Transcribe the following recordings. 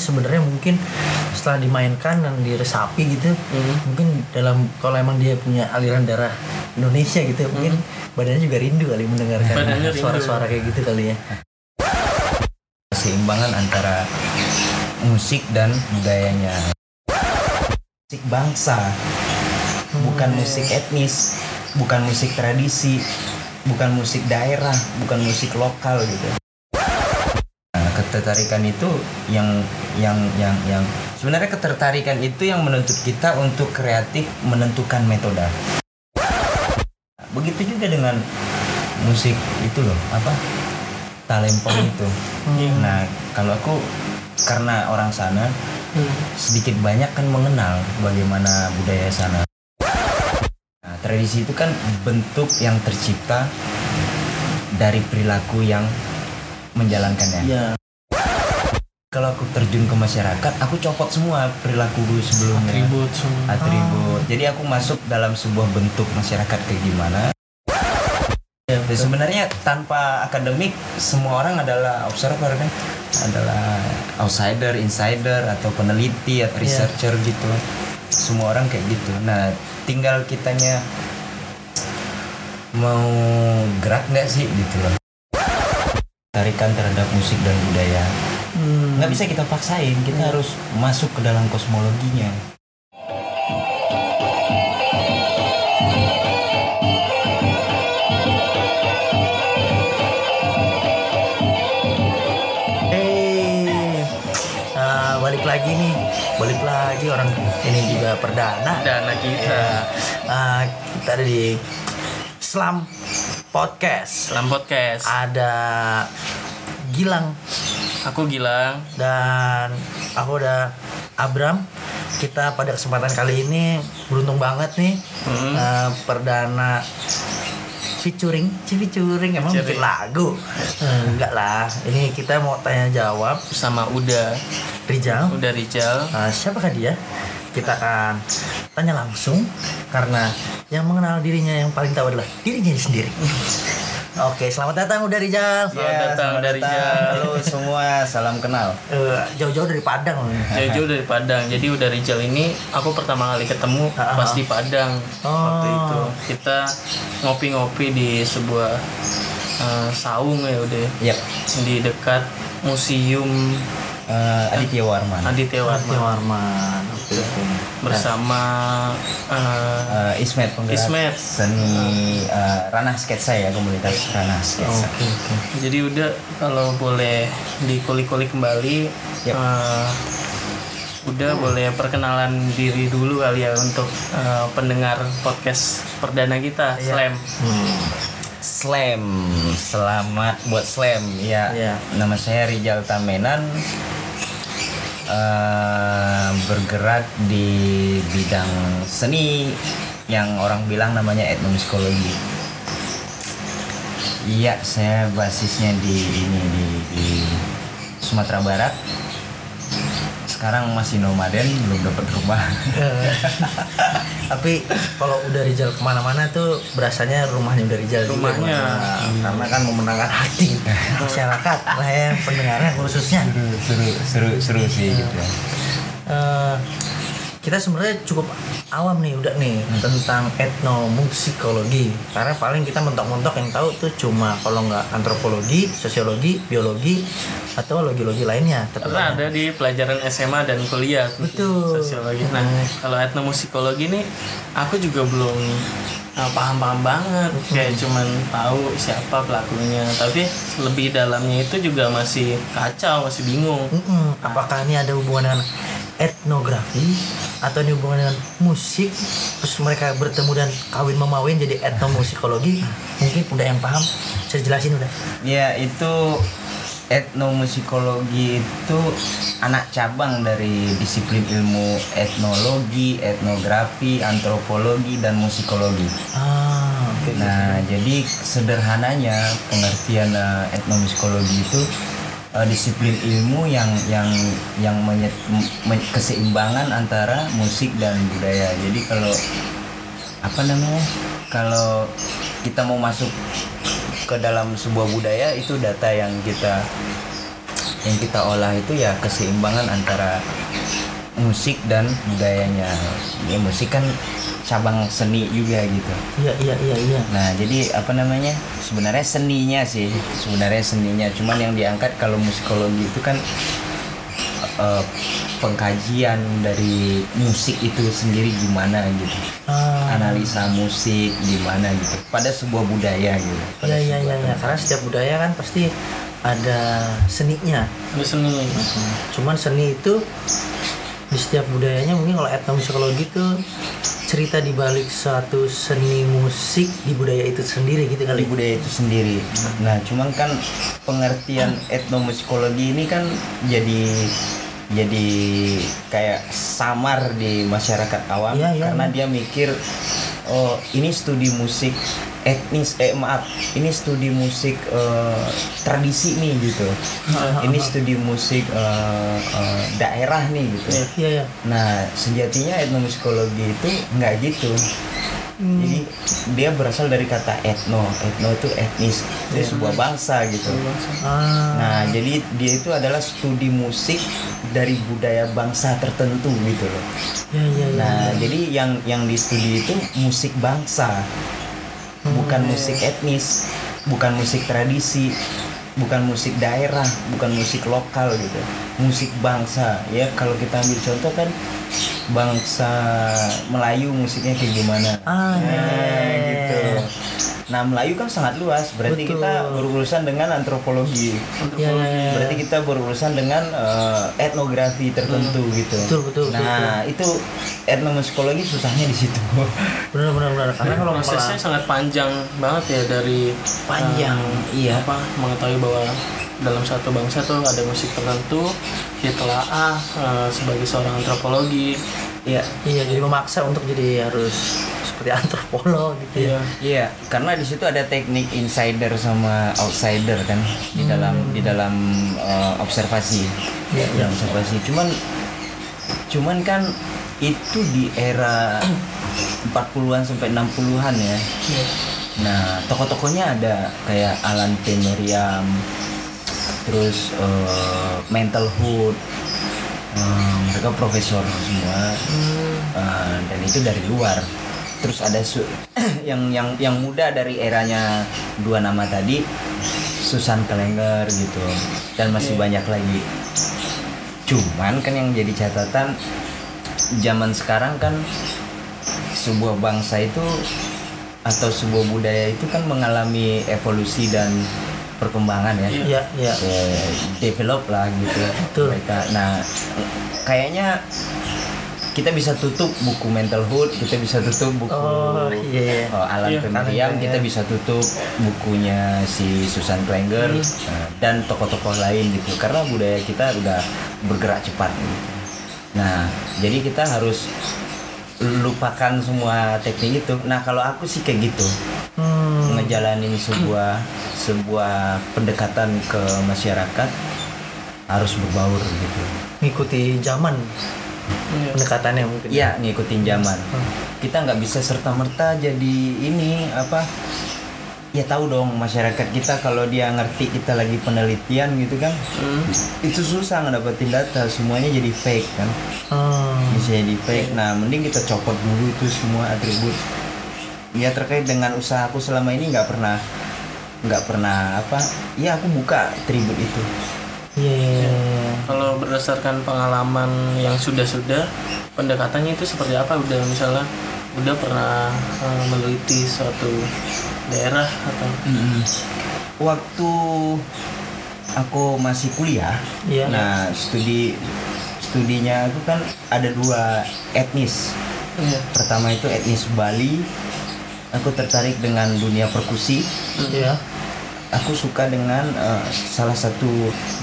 Sih sebenarnya mungkin setelah dimainkan dan diresapi gitu, mungkin dalam kalau emang dia punya aliran darah Indonesia gitu, mungkin badannya juga rindu kali mendengarkan suara-suara kayak gitu kali ya. keseimbangan antara musik dan budayanya. Musik bangsa, bukan musik etnis, bukan musik tradisi, bukan musik daerah, bukan musik lokal gitu. Ketertarikan itu yang yang yang yang sebenarnya ketertarikan itu yang menuntut kita untuk kreatif menentukan metode. Begitu juga dengan musik itu loh, apa? Talempong itu. Nah, kalau aku karena orang sana sedikit banyak kan mengenal bagaimana budaya sana. Nah, tradisi itu kan bentuk yang tercipta dari perilaku yang menjalankannya. Iya. Kalau aku terjun ke masyarakat, aku copot semua perilaku sebelumnya. Atribut semua. Atribut. Jadi aku masuk dalam sebuah bentuk masyarakat kayak gimana. Ya, sebenarnya tanpa akademik semua orang adalah observer kan, adalah outsider, insider atau peneliti atau researcher gitu. Semua orang kayak gitu. Nah, tinggal kitanya mau gerak nggak sih gitu loh. Tarikan terhadap musik dan budaya Hmm. nggak bisa kita paksain kita harus masuk ke dalam kosmologinya Eh, nah, balik lagi nih, balik lagi orang ini juga perdana. Dana kita. Ya, ah, kita ada di Slam Podcast. Dalam podcast. Ada Gilang Aku Gilang. dan aku udah Abram. Kita pada kesempatan kali ini beruntung banget nih Hmm. eh, perdana featuring, featuring emang bikin Featuring. lagu. Eh, enggak lah, ini kita mau tanya jawab Bersama Uda. Rijal. Uda Rijal. Nah, siapakah dia? Kita akan tanya langsung karena yang mengenal dirinya yang paling tahu adalah dirinya sendiri. Oke, selamat datang udah Rijal. Selamat datang dari Rijal. halo semua salam kenal Eh, jauh-jauh dari Padang loh. Jauh-jauh dari Padang. Jadi Uda Rijal ini aku pertama kali ketemu Ah, pas ah. di Padang. Waktu Oh. itu kita ngopi-ngopi di sebuah eh, saung ya udah Yap, di dekat Museum eh, Aditya Warman Aditya Warman. Warman Warman. Bersama eh, Eh, Ismet penggerak Ismet. seni eh, ranah sketsa ya komunitas ranah sketsa Oke, oke. Jadi udah kalau boleh dikulik-kulik kembali Yap. eh, udah boleh perkenalan diri dulu kali ya untuk eh, pendengar podcast perdana kita Iya. Slam. Hmm. Slam selamat buat Slam ya Iya. nama saya Rijal Tamenan eh, bergerak di bidang seni yang orang bilang namanya etnomusikologi. Iya saya basisnya di ini di, di Sumatera Barat. Sekarang masih nomaden belum dapat rumah. Eh, Tapi kalau udah Rijal ke mana-mana tuh berasanya rumahnya udah juga Rumahnya. ke mana-mana. karena kan memenangkan hati masyarakat lah ya pendengarnya khususnya. seru seru seru sih gitu Eh, kita sebenarnya cukup awam nih udah nih tentang etnomusikologi karena paling kita mentok-mentok yang tahu tuh cuma kalau nggak antropologi, sosiologi, biologi atau logi-logi lainnya. Karena ada di pelajaran SMA dan kuliah Betul. sosiologi. Nah, kalau etnomusikologi nih aku juga belum eh, paham-paham banget. Kayak cuman tahu siapa pelakunya, tapi lebih dalamnya itu juga masih kacau, masih bingung. Mm-mm. apakah ini ada hubungan dengan etnografi atau ini hubungan dengan musik terus mereka bertemu dan kawin memawin jadi etnomusikologi mungkin udah yang paham. Saya jelasin udah. Ya itu etnomusikologi itu anak cabang dari disiplin ilmu etnologi, etnografi, antropologi dan musikologi. ah oke Nah, jadi sederhananya pengertian eh, etnomusikologi itu eh, disiplin ilmu yang yang yang menye- me- keseimbangan antara musik dan budaya. Jadi kalau apa namanya? Kalau kita mau masuk ke dalam sebuah budaya itu data yang kita yang kita olah itu ya keseimbangan antara musik dan budayanya. Ya musik kan cabang seni juga gitu. Iya iya iya iya. Nah jadi apa namanya? Sebenarnya seninya sih sebenarnya seninya. Cuman yang diangkat kalau musikologi itu kan eh, pengkajian dari musik itu sendiri gimana gitu. Ah. Analisa musik gimana gitu. Pada sebuah budaya gitu. Iya iya iya iya. Karena setiap budaya kan pasti ada seninya. Di seni. cuman seni itu di setiap budayanya mungkin kalau etnomusikologi itu cerita di balik suatu seni musik di budaya itu sendiri gitu di kali budaya itu sendiri. Nah, cuman kan pengertian etnomusikologi ini kan jadi jadi kayak samar di masyarakat awam Iya, iya, karena dia mikir oh ini studi musik etnis eh maaf ini studi musik eh, tradisi nih gitu. Ini studi musik eh, eh, daerah nih gitu. Iya iya. Nah, sejatinya etnomusikologi itu nggak gitu. Jadi dia berasal dari kata etno. Etno itu etnis, itu sebuah bangsa gitu. ah Nah, jadi dia itu adalah studi musik dari budaya bangsa tertentu gitu loh. iya iya iya Nah, jadi yang yang di studi itu musik bangsa. Bukan musik etnis, bukan musik tradisi, bukan musik daerah, bukan musik lokal gitu. Musik bangsa. Ya, kalau kita ambil contoh kan bangsa Melayu musiknya kayak gimana? Ah, Nah, gitu. Nah, Melayu kan sangat luas. Berarti Betul. kita berurusan dengan antropologi. iya iya iya. Berarti kita berurusan dengan eh, etnografi tertentu gitu. Hmm. Betul, betul, betul, Nah, itu etnomusikologi susahnya di situ. benar benar benar karena kalau prosesnya malah sangat panjang banget ya dari Panjang, eh, iya. apa mengetahui bahwa dalam satu bangsa tuh ada musik tertentu ditelaah eh, sebagai seorang antropologi Iya. iya jadi memaksa untuk jadi harus seperti antropolog gitu ya iya Iya, karena di situ ada teknik insider sama outsider kan di dalam di dalam eh, observasi. Iya, Di dalam observasi. Cuman cuman kan itu di era 40-an sampai 60-an ya. Iya. Nah, tokoh-tokohnya ada kayak Alan P. Meriam, terus eh, Mental Hood, eh, mereka profesor semua, Eh, dan itu dari luar. Terus ada su- yang yang yang muda dari eranya dua nama tadi, Susan Kelenger gitu, dan masih banyak lagi. Cuman kan yang jadi catatan zaman sekarang kan sebuah bangsa itu atau sebuah budaya itu kan mengalami evolusi dan perkembangan ya. iya iya Ya, develop lah gitu Betul. mereka. Nah, kayaknya kita bisa tutup buku mental hood, kita bisa tutup buku oh iya iya Oh, Alan Iya, Pemeriam, Alan, kita iya. bisa tutup bukunya si Susan Klenger nah, dan tokoh-tokoh lain gitu karena budaya kita udah bergerak cepat gitu. Nah, jadi kita harus lupakan semua teknik itu. Nah, kalau aku sih kayak gitu, hmm. ngejalanin sebuah sebuah pendekatan ke masyarakat harus berbaur gitu. ngikuti zaman Iya. pendekatannya mungkin Iya, ngikutin zaman. Hmm. Kita nggak bisa serta merta jadi ini apa? Ya tahu dong masyarakat kita kalau dia ngerti kita lagi penelitian gitu kan, Hmm. itu susah ngedapetin data, semuanya jadi fake kan, Hmm. bisa jadi fake. Nah, mending kita copot dulu itu semua atribut. Ya terkait dengan usaha aku selama ini nggak pernah nggak pernah apa? Ya aku buka atribut itu. Iya iya, iya. kalau berdasarkan pengalaman yang sudah-sudah pendekatannya itu seperti apa udah misalnya udah pernah eh, meneliti suatu daerah atau Waktu aku masih kuliah, Iya. nah studi studinya itu kan ada dua etnis. iya Pertama itu etnis Bali. Aku tertarik dengan dunia perkusi. iya Aku suka dengan eh, salah satu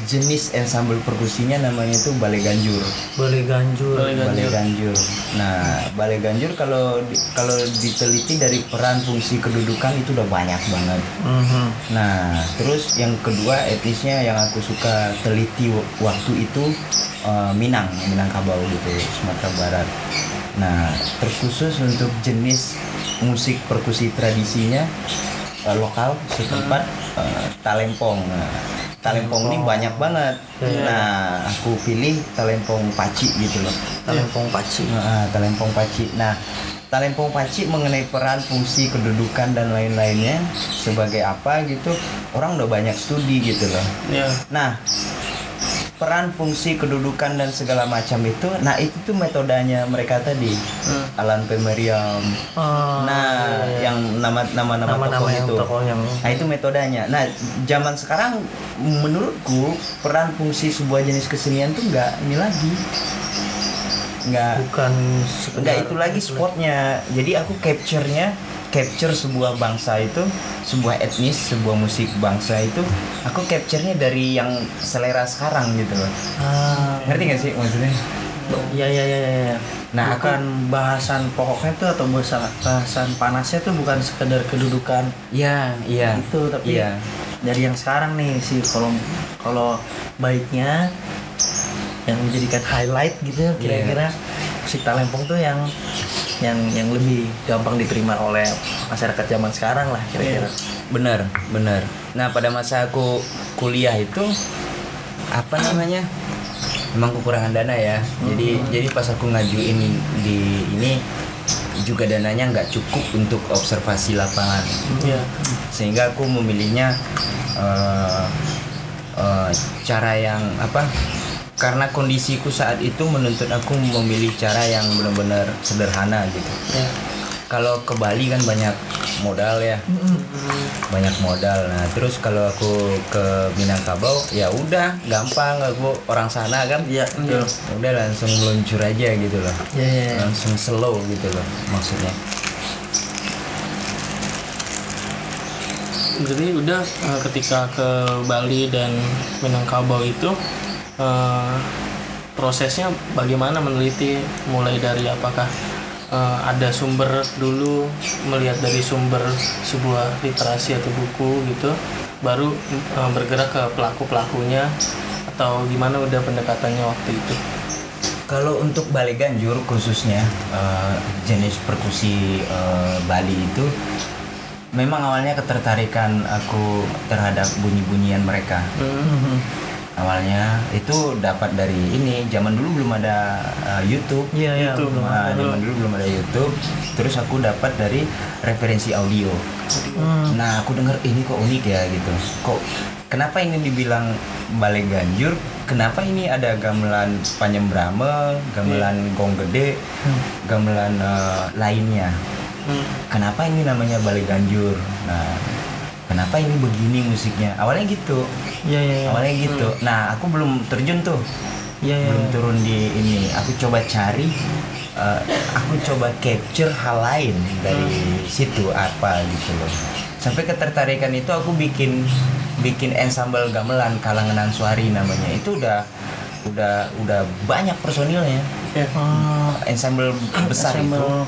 jenis ensemble perkusinya namanya itu Balai Ganjur. boleh ganjur Balai Balai Ganjur. Nah, Balai Ganjur kalau di- kalau diteliti dari peran fungsi kedudukan itu udah banyak banget. Mhm. Nah, terus yang kedua etnisnya yang aku suka teliti w- waktu itu eh, Minang, Minangkabau gitu, Sumatera Barat. Nah, terkhusus untuk jenis musik perkusi tradisinya eh, lokal setempat eh, talempong. Nah, talempong ini banyak banget. Iya. Nah, aku pilih talempong paci gitu loh. talempong paci Nah, talempong paci. Nah, talempong paci mengenai peran, fungsi, kedudukan dan lain-lainnya sebagai apa gitu, orang udah banyak studi gitu loh. ya Nah, peran, fungsi, kedudukan dan segala macam itu, nah itu tuh metodenya mereka tadi, Hmm. Alan P. Merriam. Oh, Nah, iya, yang nama-nama nama nama-nama tokoh yang itu. tokoh yang Nah itu metodenya. Nah zaman sekarang menurutku peran fungsi sebuah jenis kesenian tuh nggak ini lagi, nggak bukan sekedar nggak itu lagi spotnya. Jadi aku capture-nya capture sebuah bangsa itu, sebuah etnis, sebuah musik bangsa itu, aku capture-nya dari yang selera sekarang gitu loh. ah Ngerti gak sih maksudnya? Iya iya iya iya. Nah, aku- bukan bahasan pokoknya tuh atau bahasan bahasan panasnya tuh bukan sekedar kedudukan Iya, iya. itu tapi Iya. dari yang sekarang nih sih kalau kalau baiknya yang menjadikan highlight gitu kira-kira musik talempong tuh yang yang yang lebih gampang diterima oleh masyarakat zaman sekarang lah kira-kira. Bener, bener. Nah pada masa aku kuliah itu apa namanya? Memang kekurangan dana ya. Jadi jadi pas aku ngajuin di ini juga dananya nggak cukup untuk observasi lapangan. ya Sehingga aku memilihnya eh, eh, cara yang apa? Karena kondisiku saat itu menuntut aku memilih cara yang benar-benar sederhana gitu. Ya. Kalau ke Bali kan banyak modal ya. Banyak modal. Nah terus kalau aku ke Minangkabau ya udah gampang. Aku orang sana kan. Iya, betul. udah langsung meluncur aja gitu loh. Iya iya. iya. langsung slow gitu loh maksudnya. Jadi udah eh, ketika ke Bali dan Minangkabau itu eh, prosesnya bagaimana meneliti? Mulai dari apakah eh, ada sumber dulu melihat dari sumber sebuah literasi atau buku gitu baru eh, bergerak ke pelaku pelakunya atau gimana udah pendekatannya waktu itu? Kalau untuk Bali Ganjur khususnya eh, jenis perkusi eh, Bali itu memang awalnya ketertarikan aku terhadap bunyi-bunyian mereka. Mhm. Awalnya itu dapat dari ini zaman dulu belum ada uh, YouTube. Iya. Itu. belum Nah, zaman dulu belum ada YouTube. Terus aku dapat dari referensi audio. Hmm. nah aku dengar ini kok unik ya gitu. Kok kenapa ini dibilang balai ganjur? Kenapa ini ada gamelan panyembrame gamelan gong gede gamelan uh, lainnya? Hmm. kenapa ini namanya balai ganjur? Nah kenapa ini begini musiknya? Awalnya gitu. Iya iya. iya. awalnya gitu. Nah aku belum terjun tuh. Iya iya. belum turun di ini. Aku coba cari eh, aku coba capture hal lain dari situ apa gitu loh. Sampai ketertarikan itu aku bikin bikin ensemble gamelan kalangan Answari namanya. Itu udah udah udah banyak personilnya. Ya. Oh, ensemble besar itu. Ensemble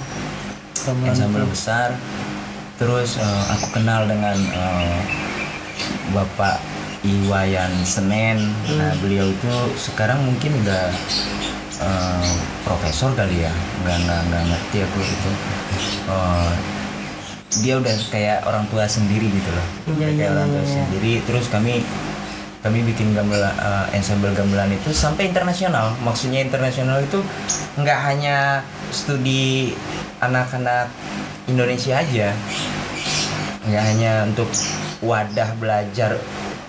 gamelan ensemble itu. besar terus eh, aku kenal dengan eh, bapak Iwayan Senen. Nah beliau itu sekarang mungkin udah eh, profesor kali ya? Nggak nggak nggak ngerti aku itu. Eh, dia udah kayak orang tua sendiri gitu loh. Iya, kayak orang iya, tua iya. sendiri. Terus kami kami bikin gamelan eh, ensemble gamelan itu sampai internasional. Maksudnya internasional itu nggak hanya studi anak-anak Indonesia aja. Nggak hanya untuk wadah belajar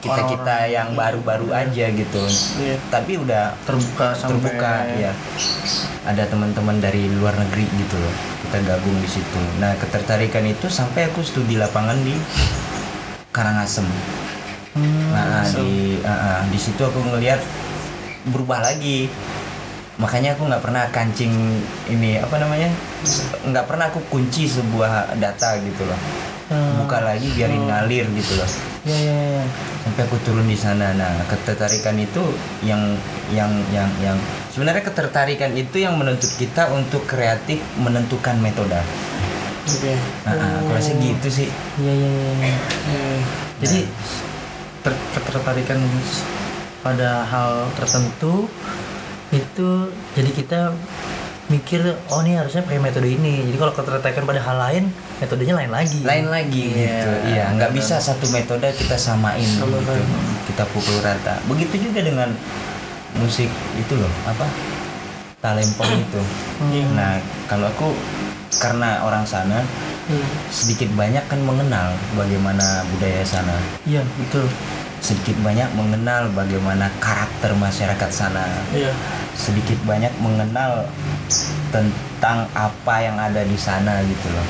kita kita yang baru-baru aja gitu. Iya. tapi udah terbuka sampai terbuka ya ada teman-teman dari luar negeri gitu loh. Kita gabung di situ. Nah ketertarikan itu sampai aku studi lapangan di Karangasem. Hmm, nah di ah, ah, di situ aku ngelihat berubah lagi makanya aku nggak pernah kancing ini apa namanya nggak pernah aku kunci sebuah data gitu loh Hmm. buka lagi biarin ngalir gitu loh Iya iya iya. sampai aku turun di sana nah ketertarikan itu yang yang yang yang sebenarnya ketertarikan itu yang menuntut kita untuk kreatif menentukan metode Oke. nah, ah, aku rasa gitu sih Iya iya iya. Hmm. Jadi ter- ketertarikan pada hal tertentu kita mikir oh ini harusnya pakai metode ini. Jadi kalau ketertarikan pada hal lain metodenya lain lagi. lain lagi gitu iya nggak bisa satu metode kita samain gitu kita pukul rata begitu juga dengan musik itu loh apa talempong itu Iya. nah kalau aku karena orang sana Hmm. sedikit banyak kan mengenal bagaimana budaya sana Iya betul. Sedikit banyak mengenal bagaimana karakter masyarakat sana Iya. sedikit banyak mengenal tentang apa yang ada di sana gitu loh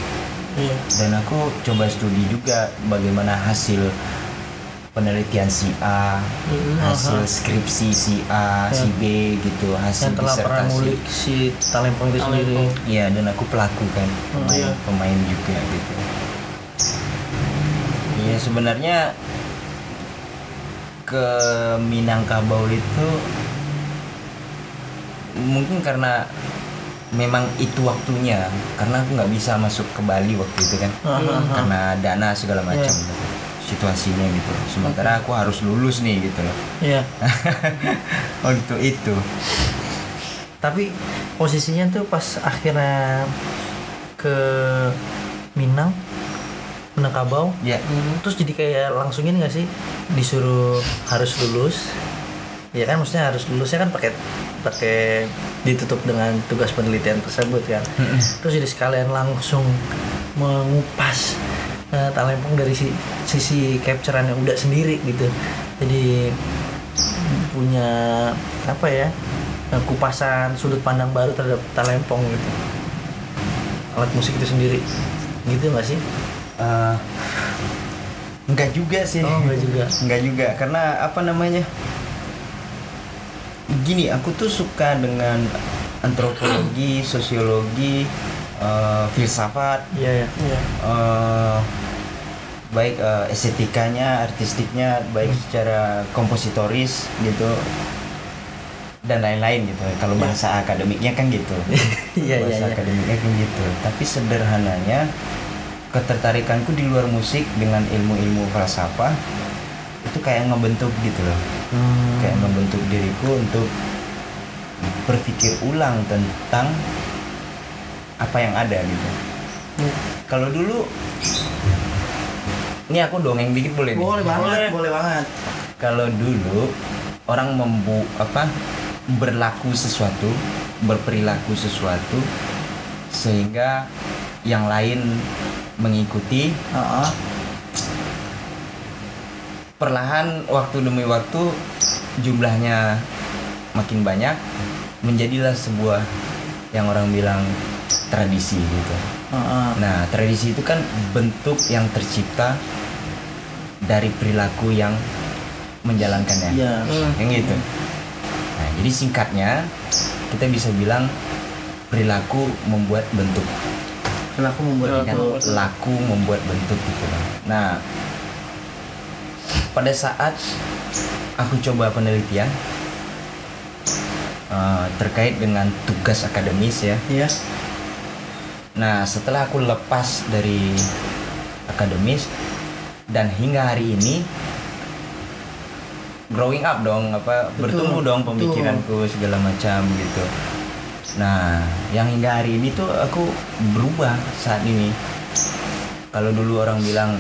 Iya. dan aku coba studi juga bagaimana hasil penelitian si A, Mhm. hasil skripsi si A, si B gitu, hasil Yang telah disertasi. ngulik si talempong itu sendiri. Iya, dan aku pelaku kan, Oh, pemain, iya. pemain juga gitu. Iya sebenarnya ke Minangkabau itu mungkin karena memang itu waktunya karena aku nggak bisa masuk ke Bali waktu itu kan aha. karena dana segala macam Iya. gitu. situasinya gitu sementara aku harus lulus nih gitu loh Iya. waktu itu Tapi posisinya tuh pas akhirnya ke Minang, Minangkabau, ya terus jadi kayak langsung ini gak sih? Disuruh harus lulus. Ya kan? Maksudnya harus lulusnya kan pakai pakai ditutup dengan tugas penelitian tersebut kan? Terus jadi sekalian langsung mengupas eh, talempong dari si, sisi capturean yang udah sendiri gitu. Jadi punya apa ya eh, kupasan sudut pandang baru terhadap talempong gitu. Alat musik itu sendiri. Gitu nggak sih Eh, enggak juga sih. Oh, enggak juga. enggak juga karena apa namanya? Gini aku tuh suka dengan antropologi sosiologi eh, filsafat. Iya ya Iya. eh, baik eh, estetikanya artistiknya baik secara kompositoris gitu dan lain-lain gitu. Kalau bahasa akademiknya kan gitu. Iya, iya, bahasa iya. akademiknya kan gitu. Tapi sederhananya ketertarikanku di luar musik dengan ilmu-ilmu falsafah itu kayak ngebentuk gitu loh Hmm. kayak membentuk diriku untuk berpikir ulang tentang apa yang ada gitu kalau dulu ini aku dongeng dikit boleh nih? Boleh banget, boleh banget. kalau dulu orang membu apa berlaku sesuatu berperilaku sesuatu sehingga yang lain mengikuti Heeh. perlahan waktu demi waktu jumlahnya makin banyak menjadilah sebuah yang orang bilang tradisi gitu Heeh. nah tradisi itu kan bentuk yang tercipta dari perilaku yang menjalankannya Iya. Hmm. yang gitu nah jadi singkatnya kita bisa bilang perilaku membuat bentuk Perilaku membuat kan Perilaku. laku membuat bentuk gitu loh. nah pada saat aku coba penelitian eh, terkait dengan tugas akademis ya Iya. Nah, setelah aku lepas dari akademis dan hingga hari ini growing up dong, apa Betul, bertumbuh dong betul. pemikiranku segala macam gitu. Nah, yang hingga hari ini tuh aku berubah saat ini. Kalau dulu orang bilang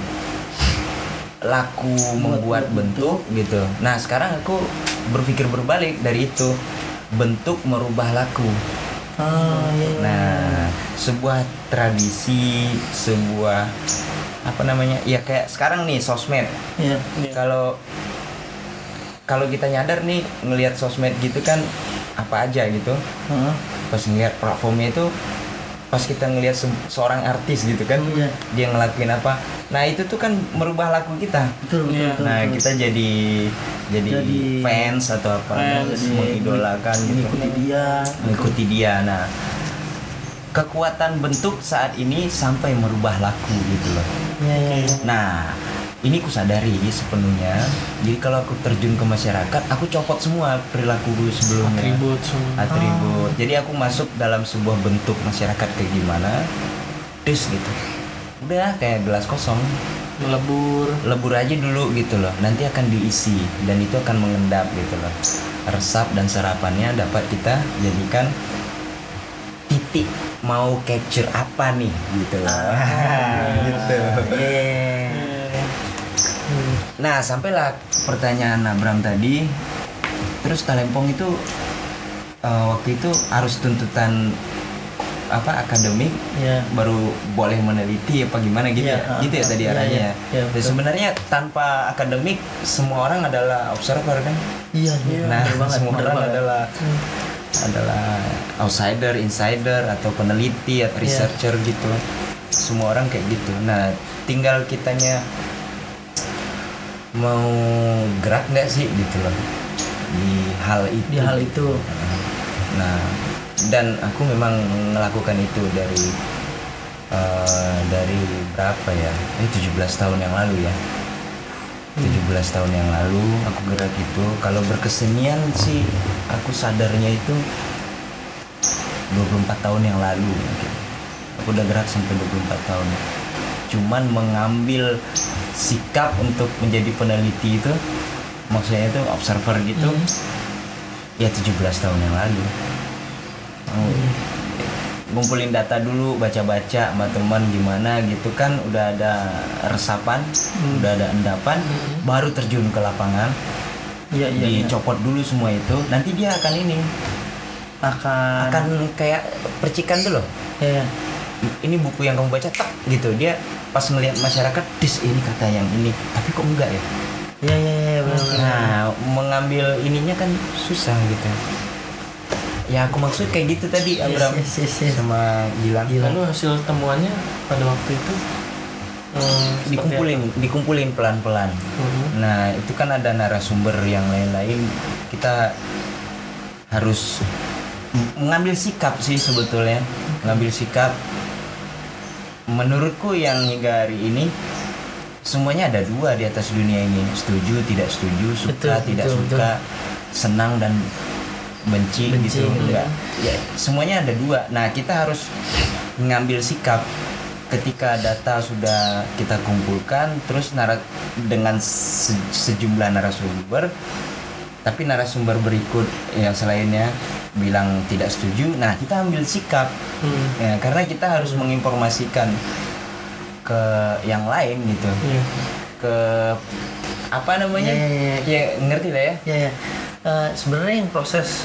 laku membuat bentuk gitu. Nah, sekarang aku berpikir berbalik dari itu. Bentuk merubah laku. Ah, iya. iya. Nah, sebuah tradisi, sebuah apa namanya? Ya kayak sekarang nih sosmed. Iya. Iya. Kalau kalau kita nyadar nih ngelihat sosmed gitu kan apa aja gitu. Heeh. Pas ngelihat platformnya itu pas kita ngelihat se- seorang artis gitu kan, Iya. dia ngelakuin apa. Nah, itu tuh kan merubah laku kita. Betul, betul, Iya. betul. Nah, betul. kita jadi jadi, Jadi- fans atau apa Fans, Jadi mengidolakan gitu mengikuti dia. mengikuti dia. Nah, kekuatan bentuk saat ini sampai merubah laku gitu loh. Iya, iya, iya. Nah, ini ku sadari sepenuhnya. Jadi kalau aku terjun ke masyarakat, aku copot semua perilaku sebelumnya. atribut semua Atribut. Jadi aku masuk dalam sebuah bentuk masyarakat kayak gimana, tis gitu. Udah kayak gelas kosong, melebur lebur aja dulu gitu loh. Nanti akan diisi dan itu akan mengendap gitu loh. Resap dan serapannya dapat kita jadikan titik mau capture apa nih gitu loh. gitu. Iya. Nah sampailah pertanyaan Abram tadi. Terus Talempong itu eh, waktu itu harus tuntutan apa akademik? Ya baru boleh meneliti apa gimana gitu Iya, ya? ah, gitu ya ah, tadi iya, arahnya iya, ya. iya, Dan betul. sebenarnya tanpa akademik semua orang adalah observer kan? Iya iya. Nah bener banget semua orang banget. adalah adalah outsider insider atau peneliti Iya. atau researcher gitu. Semua orang kayak gitu. Nah tinggal kitanya mau gerak nggak sih gitu loh di hal itu di hal itu Nah, dan aku memang melakukan itu dari eh, dari berapa ya? Ini 17 tahun yang lalu ya. 17 tahun yang lalu aku gerak itu. Kalau berkesenian sih aku sadarnya itu 24 tahun yang lalu mungkin. Aku udah gerak sampai 24 tahun. Cuman mengambil sikap untuk menjadi peneliti itu maksudnya itu observer gitu ya 17 tahun yang lalu. Oh, ngumpulin data dulu baca-baca sama teman gimana gitu kan udah ada resapan udah ada endapan baru terjun ke lapangan. Iya iya iya. dicopot dulu semua itu nanti dia akan ini akan akan kayak percikan tuh loh. Ya ini buku yang kamu baca tak gitu dia pas ngelihat masyarakat dis ini kata yang ini tapi kok enggak ya iya iya iya bener, bener. Nah, mengambil ininya kan susah gitu. Ya aku maksud kayak gitu tadi Yes, Abram yes, yes, yes. sama Gilang. Lalu hasil temuannya pada waktu itu seperti Dikumpulin, dikumpulin pelan-pelan. apa? Mhm. Nah, itu kan ada narasumber yang lain-lain. Kita harus mengambil sikap sih sebetulnya. Mengambil sikap. Menurutku yang hingga hari ini semuanya ada dua di atas dunia ini. Setuju, tidak setuju, suka, Betul, tidak betul, suka, senang dan benci, Benci, gitu. gitu. Ya, ya, semuanya ada dua. Nah, kita harus mengambil sikap ketika data sudah kita kumpulkan terus nara dengan se- sejumlah narasumber tapi narasumber berikut yang selainnya bilang tidak setuju nah kita ambil sikap. Hmm. ya, karena kita harus menginformasikan ke yang lain gitu. Iya. ke apa namanya? Ya, ya, ya. Ngerti lah ya. Ya ya. Eh, sebenarnya yang proses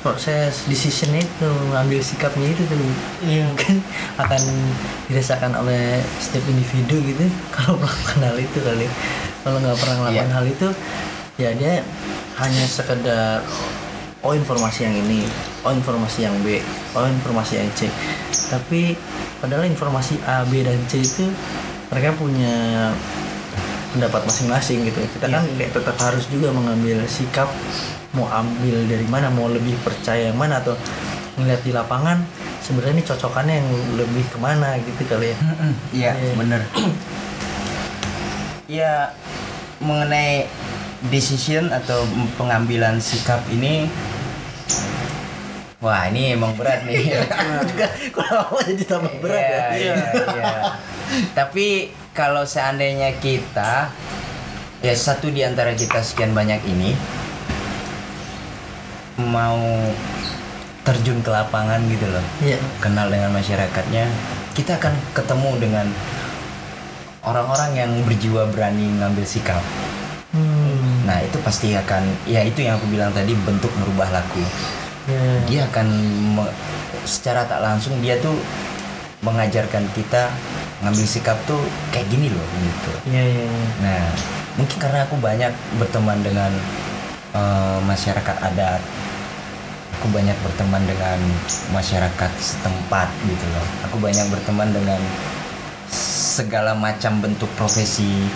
proses decision itu mengambil sikapnya itu tuh mungkin akan dirasakan oleh setiap individu gitu. Kalau melakukan hal itu kali. Kalau nggak pernah melakukan Iya. hal itu ya dia hanya sekedar oh informasi yang ini oh informasi yang B oh informasi yang C. Tapi padahal informasi A B dan C itu mereka punya pendapat masing-masing gitu kita kan kayak tetap harus juga mengambil sikap mau ambil dari mana mau lebih percaya yang mana atau ngeliat di lapangan sebenarnya ini cocokannya yang lebih ke mana gitu kali ya. Iya, Iya. bener. ya mengenai decision atau pengambilan sikap ini, wah ini emang berat nih. juga kalau mau jadi tambah berat ya Iya, iya, iya. Tapi kalau seandainya kita, ya satu di antara kita sekian banyak ini mau terjun ke lapangan gitu loh iya kenal dengan masyarakatnya kita akan ketemu dengan orang-orang yang berjiwa berani ngambil sikap hmm. nah itu pasti akan ya itu yang aku bilang tadi bentuk merubah laku ya, dia akan secara tak langsung dia tuh mengajarkan kita ngambil sikap tuh kayak gini loh gitu ya, ya, ya. nah mungkin karena aku banyak berteman dengan eh, masyarakat adat aku banyak berteman dengan masyarakat setempat gitu loh aku banyak berteman dengan segala macam bentuk profesi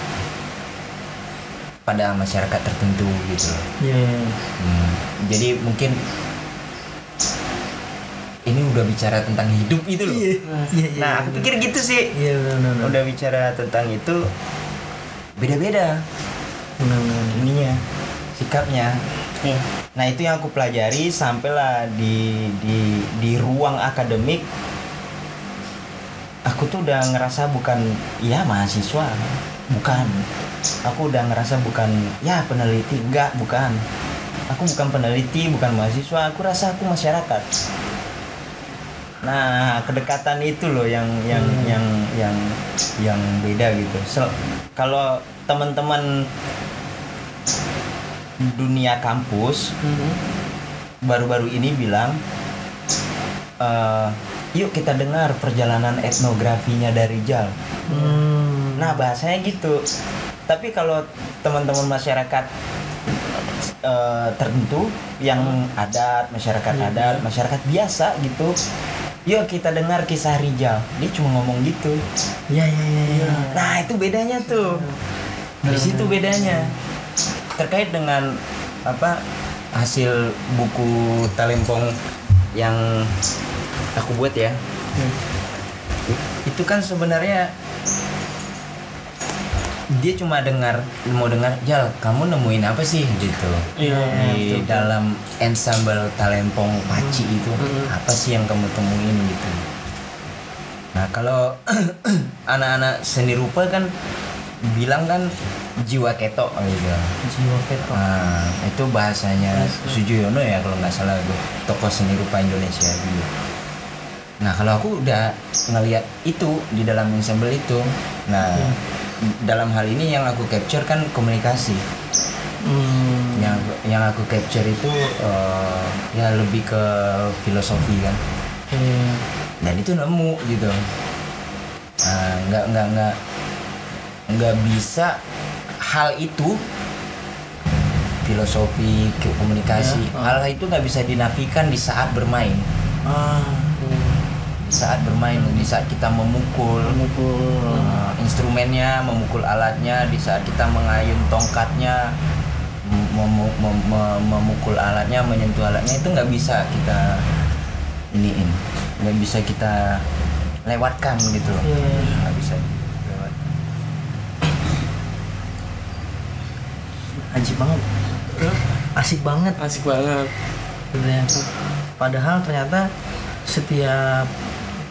pada masyarakat tertentu gitu loh ya, ya. Hmm, jadi mungkin ini udah bicara tentang hidup itu loh. Iya, iya, iya, nah aku pikir gitu sih. Iya benar benar benar. udah bicara tentang itu beda-beda. Benar benar. Ininya sikapnya. Iya. nah itu yang aku pelajari sampailah di di di ruang akademik. Aku tuh udah ngerasa bukan ya mahasiswa. Bukan. Aku udah ngerasa bukan ya peneliti. Enggak bukan. Aku bukan peneliti bukan mahasiswa. Aku rasa aku masyarakat Nah, kedekatan itu loh yang yang yang yang yang beda gitu. So, kalau teman-teman dunia kampus baru-baru ini bilang eh, yuk kita dengar perjalanan etnografinya dari Jal. Hmm. Nah, bahasanya gitu. Tapi kalau teman-teman masyarakat eh, tertentu yang adat, masyarakat adat, masyarakat biasa gitu. Yuk kita dengar kisah Rijal. Dia cuma ngomong gitu. Iya iya iya. iya. Nah, itu bedanya tuh. Di situ bedanya. Terkait dengan apa hasil buku Talempong yang aku buat ya. Itu kan sebenarnya dia cuma dengar mau dengar Jal kamu nemuin apa sih? Gitu. Iya, di dalam ensemble Talempong Paci itu apa sih yang kamu temuin gitu. Nah kalau anak-anak seni rupa kan bilang kan jiwa ketok gitu. Jiwa ketok. Nah, itu bahasanya Sujoyono ya kalau nggak salah itu tokoh seni rupa Indonesia dulu. Nah kalau aku udah ngelihat itu di dalam ensemble itu, nah dalam hal ini yang aku capture kan komunikasi. Hmm. Yang yang aku capture itu eh, ya lebih ke filosofi kan. Iya. Dan itu nemu gitu. Nah, nggak nggak nggak nggak bisa hal itu filosofi komunikasi Ya, oh. hal itu nggak bisa dinafikan di saat bermain Ah. di saat bermain di saat kita memukul Memukul. uh, instrumennya memukul alatnya di saat kita mengayun tongkatnya mem- mem- mem- mem- memukul alatnya menyentuh alatnya itu nggak bisa kita iniin nggak bisa kita lewatkan gitu loh Iya. nggak bisa lewatkan Ajib banget. Asik banget. asik banget padahal ternyata setiap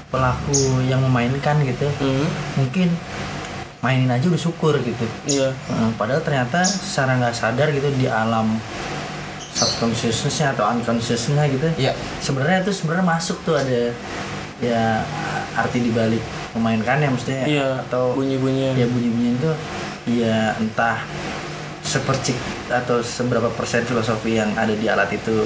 pelaku yang memainkan gitu Hmm, mungkin mainin aja udah syukur gitu. Iya. Nah, padahal ternyata secara nggak sadar gitu di alam subconsciousnya atau unconsciousnya gitu Iya. sebenarnya itu sebenarnya masuk tuh ada ya arti dibalik memainkannya maksudnya iya atau bunyi-bunyinya. ya bunyi-bunyi itu ya entah sepercik atau seberapa persen filosofi yang ada di alat itu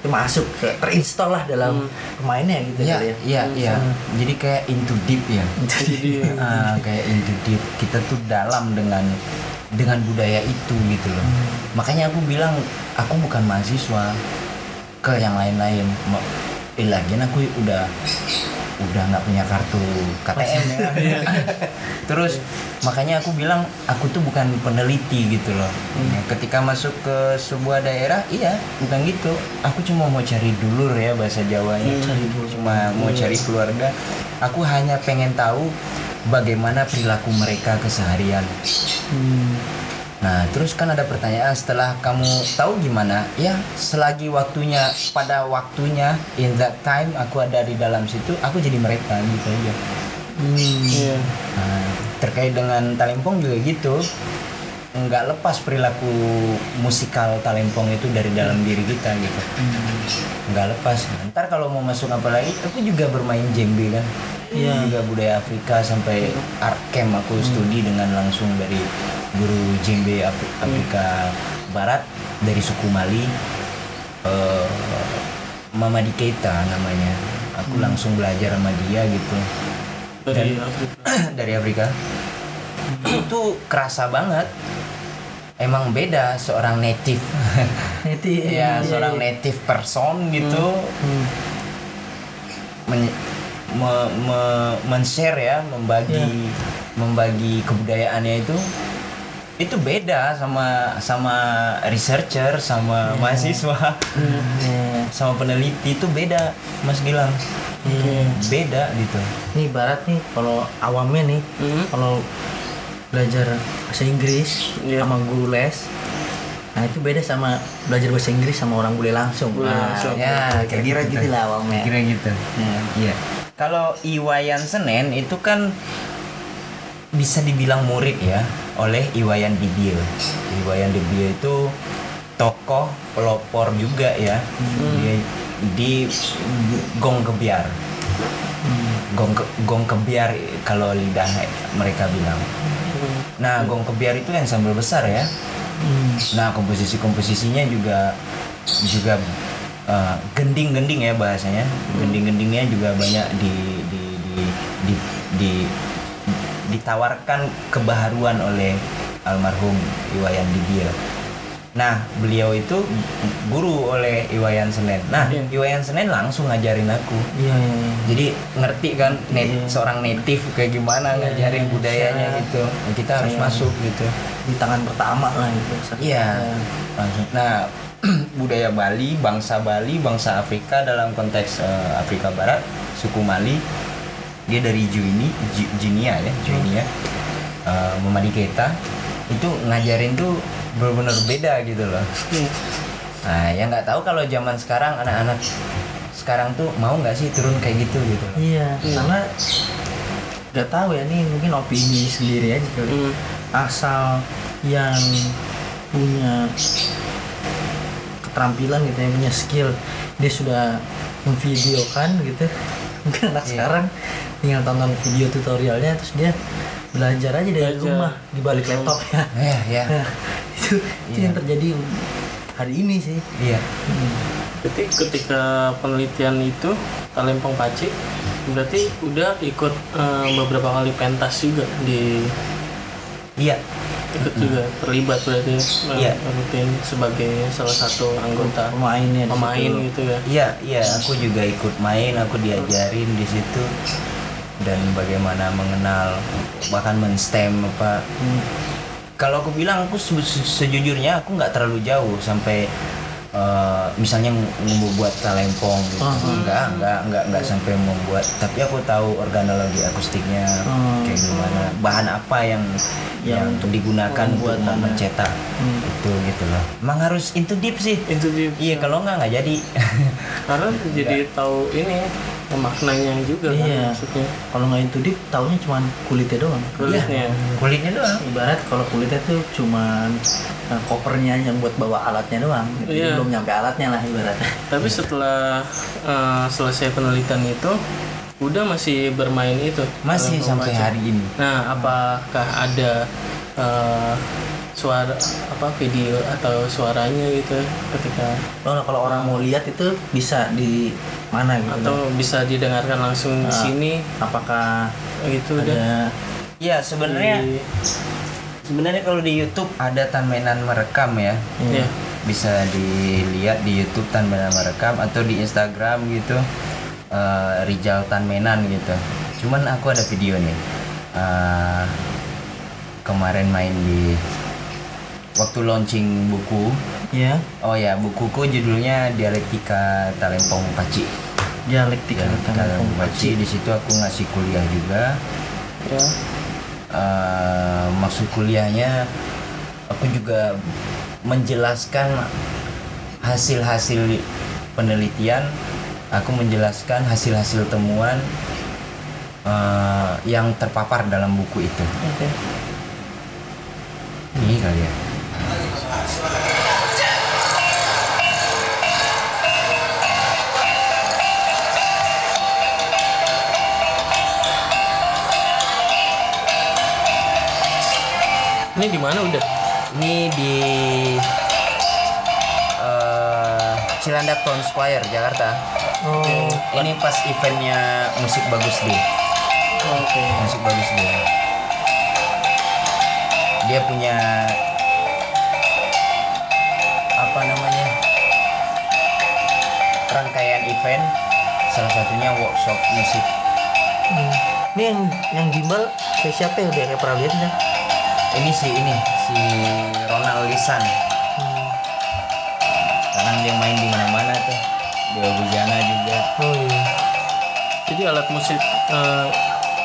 masuk ke terinstall lah dalam pemainnya gitu Iya, kali ya. iya, iya. Jadi kayak into deep ya. jadi Ah, kayak into deep. Kita tuh dalam dengan dengan budaya itu gitu loh. Makanya aku bilang aku bukan mahasiswa ke yang lain-lain. Ma- Eh, lagian aku udah udah nggak punya kartu KTM ya. Terus makanya aku bilang aku tuh bukan peneliti gitu loh. Nah, Ketika masuk ke sebuah daerah, iya bukan gitu. Aku cuma mau cari dulur ya bahasa Jawanya. Cari dulur. Cuma mau cari keluarga. Aku hanya pengen tahu bagaimana perilaku mereka keseharian. Hmm. Nah, terus kan ada pertanyaan setelah kamu tahu gimana? Ya, selagi waktunya pada waktunya in that time aku ada di dalam situ, aku jadi mereka gitu aja. Hmm. iya Nah, terkait dengan talempong juga gitu. Nggak lepas perilaku musikal talempong itu dari dalam diri kita gitu. Nggak lepas. Ntar kalau mau masuk apa lagi, aku juga bermain djembe kan. Iya. Juga budaya Afrika sampai art camp aku studi dengan langsung dari guru djembe Afri- Afrika Barat dari suku Mali. eh Mama Keita namanya. Aku langsung belajar sama dia gitu dari Dan- Afrika dari Afrika itu kerasa banget emang beda seorang native Neti. ya iya, seorang iya. native person gitu Hmm. men- me- me- men-share ya membagi Iya. membagi kebudayaannya itu itu beda sama sama researcher sama mahasiswa Iya. sama peneliti itu beda Mas Gilang Iya. beda gitu Nih barat nih kalau awamnya nih Hmm. kalau belajar bahasa Inggris Iya. sama guru les nah itu beda sama belajar bahasa Inggris sama orang bule langsung Bule Nah, langsung. ya kira-kira gitu lah awamnya kira gitu Ya. Iya. Kalau Iwayan Senen itu kan bisa dibilang murid ya oleh Iwayan Dibio. Iwayan Dibio itu tokoh pelopor juga ya. Dia di Gong Gebiar. gong ke, gong kebiar kalau lidah mereka bilang nah gong kebiar itu ensemble besar ya nah komposisi komposisinya juga juga eh, gending-gending ya bahasanya gending-gendingnya juga banyak di di di di, di- ditawarkan kebaharuan oleh almarhum Iwayan Dibil Nah, beliau itu guru oleh Iwayan Senen. Nah, Iya. Iwayan Senen langsung ngajarin aku. Iya, iya, iya. Jadi ngerti kan net, Iya. seorang native kayak gimana Iya, ngajarin iya, budayanya secara- gitu. Nah, kita harus Iya. masuk gitu. di tangan pertama lah itu. Iya. Langsung. Nah, budaya Bali, bangsa Bali, bangsa Afrika dalam konteks eh, Afrika Barat, suku Mali, dia dari Juini, Ju- Junia ya, Junia, eh, Memadi Keta, itu ngajarin tuh benar-benar beda gitu loh. Iya. Nah, yang nggak tahu kalau zaman sekarang anak-anak sekarang tuh mau nggak sih turun kayak gitu gitu. loh. Iya, karena nggak tahu ya ini mungkin opini sendiri aja kali. Hmm. Asal yang punya keterampilan gitu ya, punya skill, dia sudah memvideokan gitu. Mungkin anak Iya. sekarang tinggal tonton video tutorialnya terus dia belajar aja dari Belajar. rumah di balik laptop ya. Ya, ya. Nah, itu, itu Iya. yang terjadi hari ini sih. Iya. Berarti ketika penelitian itu Talempong Paci berarti udah ikut eh, beberapa kali pentas juga di Iya. ikut juga terlibat berarti eh, Iya. rutin sebagai salah satu anggota Pemainnya di pemain situ. gitu ya. Iya, iya, aku juga ikut main, aku diajarin di situ dan bagaimana mengenal bahkan menstem apa. Hmm. Kalau aku bilang aku se- se- sejujurnya aku nggak terlalu jauh sampai eh, misalnya membuat talempong gitu. Ah. Enggak, enggak, enggak, enggak sampai membuat, tapi aku tahu organologi akustiknya Ah. kayak gimana, bahan apa yang Yang yang untuk digunakan untuk mencetak Hmm. itu gitu loh. Emang harus into deep sih. Itu dia. Iya, kalau nggak nggak jadi. Karena jadi tahu ini maknanya juga kan Iya. maksudnya Kalau nggak itu deep, taunya cuma kulitnya doang. kulitnya. Kulitnya doang. Ibarat kalau kulitnya tuh cuma uh, kopernya yang buat bawa alatnya doang. Gitu. Jadi Iya. Belum nyampe alatnya lah ibaratnya. Tapi setelah eh, selesai penelitian itu udah masih bermain itu Masih sampai hari ini. Nah, apakah ada eh, suara apa video atau suaranya gitu ketika Kalau kalau orang mau lihat itu bisa di mana gitu. atau bisa didengarkan langsung di Ah. sini apakah gitu udah ada Iya, sebenarnya Di- sebenarnya kalau di YouTube ada Tanmenan merekam ya. ya Bisa dilihat di YouTube Tanmenan merekam atau di Instagram gitu. eh, Rijal Tanmenan gitu. Cuman aku ada video nih. Eh, kemarin main di waktu launching buku. ya Oh ya, bukuku judulnya Dialektika Talempong Paci. dialektika Dialektika Talempong Paci. Di situ aku ngasih kuliah juga. ya Eh, maksud kuliahnya aku juga menjelaskan hasil-hasil penelitian aku menjelaskan hasil-hasil temuan eh, yang terpapar dalam buku itu oke ini kali ya ini di mana udah? Ini di eh, Cilandak Town Square Jakarta. Oh. Ini pas eventnya musik bagus deh oke. Musik bagus dia dia punya apa namanya rangkaian event salah satunya workshop musik. Hmm. ini yang yang gimbal kayak siapa ya udah kayak pernah lihat dah ini si ini si Ronald Lisan Hmm. sekarang dia main di mana-mana tuh. Di Bujana juga. Oh iya. Jadi alat musik eh,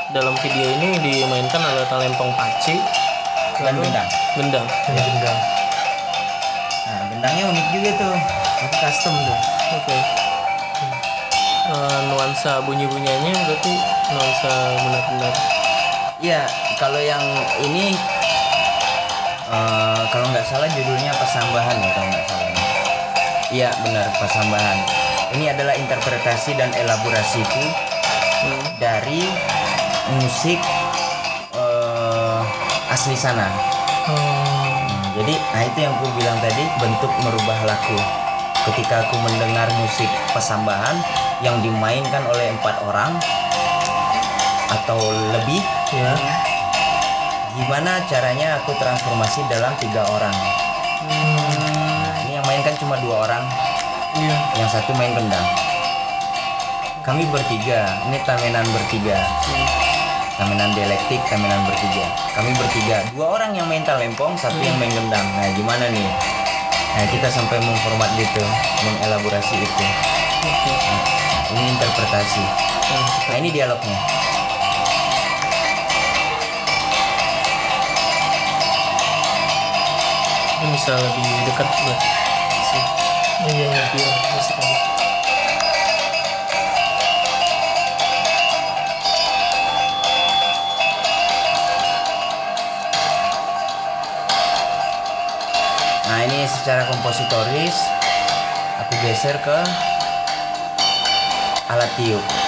dalam video ini dimainkan oleh talempong paci. Dan gendang. Gendang. Yang gendang. Nah gendangnya unik juga tuh. Aku custom tuh. Oke. Eh, nuansa bunyi-bunyiannya berarti nuansa benar-benar. Iya, kalau yang ini eh, kalau nggak salah judulnya Pasambahan ya kalau nggak salah. Iya benar Pasambahan. Ini adalah interpretasi dan elaborasiku dari musik eh, asli sana. Oh. Hmm, jadi, nah itu yang aku bilang tadi bentuk merubah laku. Ketika aku mendengar musik pesambahan yang dimainkan oleh empat orang atau lebih, Ya. Gimana caranya aku transformasi dalam tiga orang? Nah, ini yang main kan cuma dua orang, Iya. yang satu main gendang. Kami bertiga, ini tamenan bertiga. Tamenan dialektik, tamenan bertiga. Kami bertiga, dua orang yang main talempong, satu yang main gendang. Nah, gimana nih? Nah, kita sampai memformat gitu, mengelaborasi itu. Oke. Ini interpretasi. Nah, Nah, ini dialognya. Ini bisa lebih dekat buat si Iya, iya. dia musik aja. Nah, ini secara kompositoris aku geser ke alat tiup.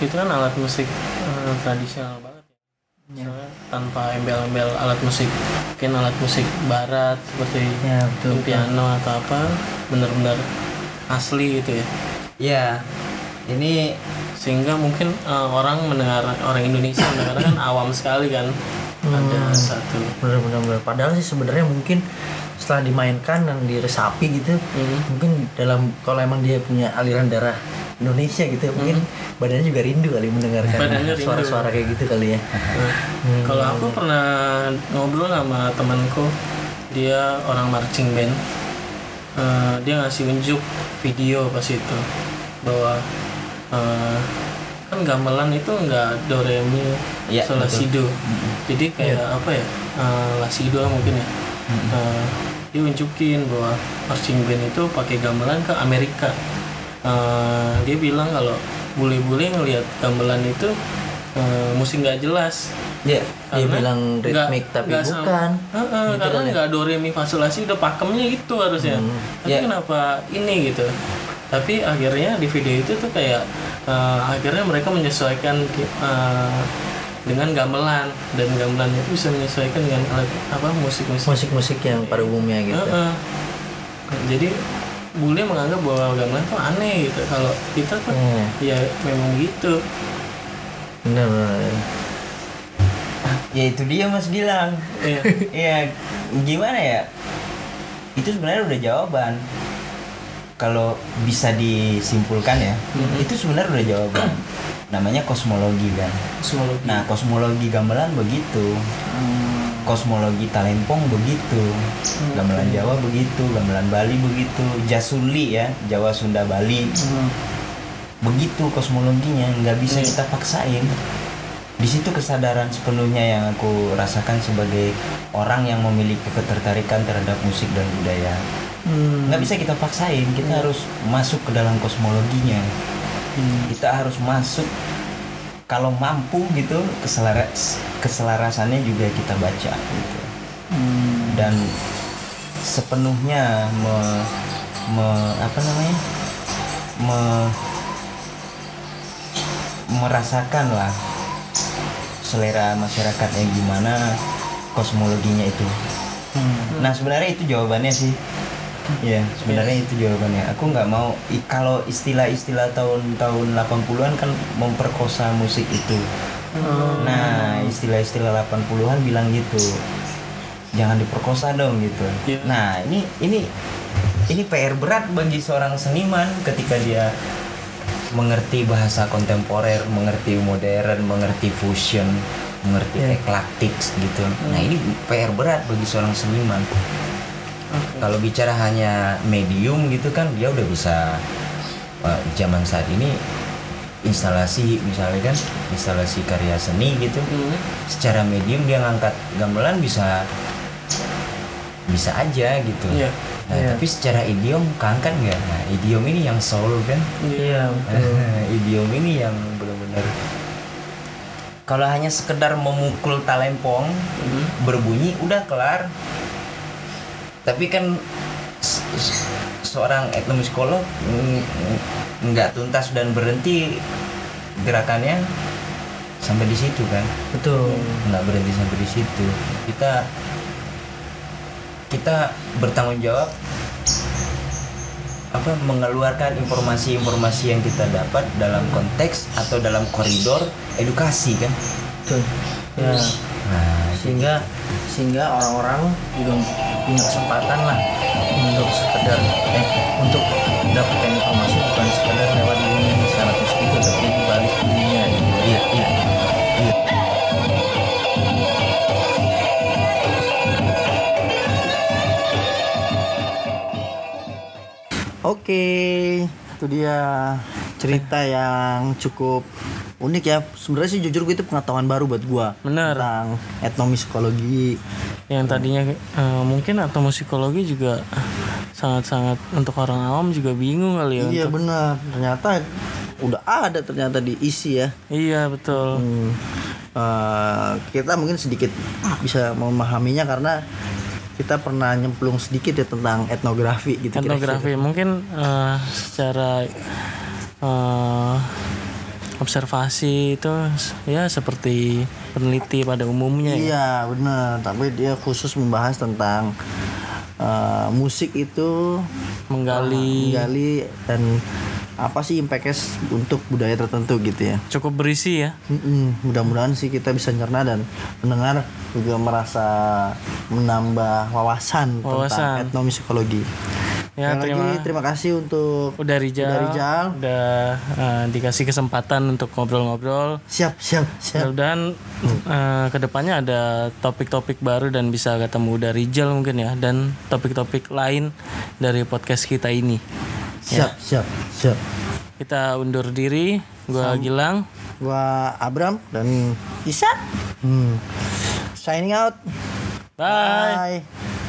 Itu kan alat musik eh, tradisional banget ya. Soalnya tanpa embel-embel alat musik mungkin alat musik barat seperti Ya, betul. betul. piano atau apa benar-benar asli gitu ya Ya, ini sehingga mungkin eh, orang mendengar orang Indonesia mendengar kan awam sekali kan ada satu Bener-bener. bener. Padahal sih sebenarnya mungkin setelah dimainkan dan diresapi gitu, Hmm. mungkin dalam kalau emang dia punya aliran darah Indonesia gitu, mungkin badannya juga rindu kali mendengarkan suara-suara kayak gitu kali ya. Nah, kalau aku pernah ngobrol sama temanku, dia orang marching band. Eh, dia ngasih unjuk video pas itu bahwa eh, kan gamelan itu nggak do re mi Iya, sol la betul. si do. Jadi kayak apa ya? Eh, la si do mungkin ya. Eh, dia unjukin bahwa marching band itu pakai gamelan ke Amerika. Eh, dia bilang kalau bule-bule ngelihat gamelan itu eh, musik nggak jelas Ya, dia bilang ritmik tapi nggak sama- bukan. Heeh, Gitu karena kan ya? nggak do re mi fa sol la si do pakemnya itu harusnya Hmm. tapi Ya. kenapa ini gitu tapi akhirnya di video itu tuh kayak eh, akhirnya mereka menyesuaikan eh, dengan gamelan dan gamelan itu bisa menyesuaikan dengan alat apa musik musik Musik-musik yang pada umumnya gitu. jadi bule menganggap bahwa gamelan tuh aneh gitu kalau kita tuh Hmm. ya memang gitu bener. ya itu dia Mas Gilang. Iya. Iya, gimana ya? Itu sebenarnya udah jawaban. Kalau bisa disimpulkan ya, Mhm. itu sebenarnya udah jawaban. Namanya kosmologi kan. kosmologi Nah, kosmologi gamelan begitu. Kosmologi talempong begitu. Gamelan Jawa begitu, gamelan Bali begitu, Jasuli ya, Jawa Sunda Bali. Hmm. Begitu kosmologinya, nggak bisa Iya. kita paksain. Di situ kesadaran sepenuhnya yang aku rasakan sebagai orang yang memiliki ketertarikan terhadap musik dan budaya. Hmm. Nggak bisa kita paksain, kita harus masuk ke dalam kosmologinya. Hmm. Kita harus masuk kalau mampu gitu keselaras keselarasannya juga kita baca gitu. Dan sepenuhnya me, me- apa namanya? Me, merasakan lah selera masyarakatnya gimana kosmologinya itu. Nah sebenarnya itu jawabannya sih ya sebenarnya itu jawabannya aku nggak mau kalau istilah-istilah tahun-tahun 80-an kan memperkosa musik itu nah istilah-istilah 80-an bilang gitu jangan diperkosa dong gitu Iya. nah ini ini ini PR berat bagi seorang seniman ketika dia mengerti bahasa kontemporer, mengerti modern, mengerti fusion, mengerti Iya. eklektik gitu. Nah ini PR berat bagi seorang seniman. Kalau bicara hanya medium gitu kan dia udah bisa uh, zaman saat ini instalasi misalnya kan instalasi karya seni gitu Hmm. secara medium dia ngangkat gamelan bisa bisa aja gitu. Iya. Nah, Iya. tapi secara idiom keangkat nggak? Nah, idiom ini yang soul kan? iya betul idiom ini yang benar-benar kalau hanya sekedar memukul talempong Hmm. berbunyi udah kelar tapi kan se- se- seorang etnomusikolog nggak tuntas dan berhenti gerakannya sampai di situ kan? Betul. Nggak berhenti sampai di situ. Kita kita bertanggung jawab apa mengeluarkan informasi-informasi yang kita dapat dalam konteks atau dalam koridor edukasi kan? Betul. Ya. Nah sehingga sehingga orang-orang juga punya kesempatan lah untuk sekedar eh untuk mendapatkan informasi bukan sekedar lewat dunia secara musik itu tapi di balik dunia gitu. iya iya iya Oke, itu dia cerita yang cukup unik ya. Sebenarnya sih jujur gue itu pengetahuan baru buat gua Bener. tentang etnomusikologi. Yang tadinya eh, mungkin atau musikologi juga sangat-sangat untuk orang awam juga bingung kali ya. Iya untuk- benar. Ternyata udah ada ternyata diisi ya. Iya betul. Hmm. Eh, kita mungkin sedikit bisa memahaminya karena kita pernah nyemplung sedikit ya tentang etnografi gitu. Etnografi mungkin eh, secara eh, observasi itu ya seperti peneliti pada umumnya ya. Iya benar. Tapi dia khusus membahas tentang eh, musik itu Menggali menggali dan apa sih impactnya untuk budaya tertentu gitu ya. cukup berisi ya. Mm-mm, mudah-mudahan sih kita bisa nyerna dan mendengar juga merasa menambah wawasan, tentang Wawasan. etnomusikologi. Ya, terima- lagi terima kasih untuk Udah Rijal, Udah Rijal. udah, eh, dikasih kesempatan untuk ngobrol-ngobrol. siap siap siap. Dan eh, ke depannya ada topik-topik baru dan bisa ketemu dari Rijal mungkin ya dan topik-topik lain dari podcast kita ini. Siap siap siap. Kita undur diri. Gua Gilang. Gua Abram dan Isa. Hmm. Signing out. Bye. Bye.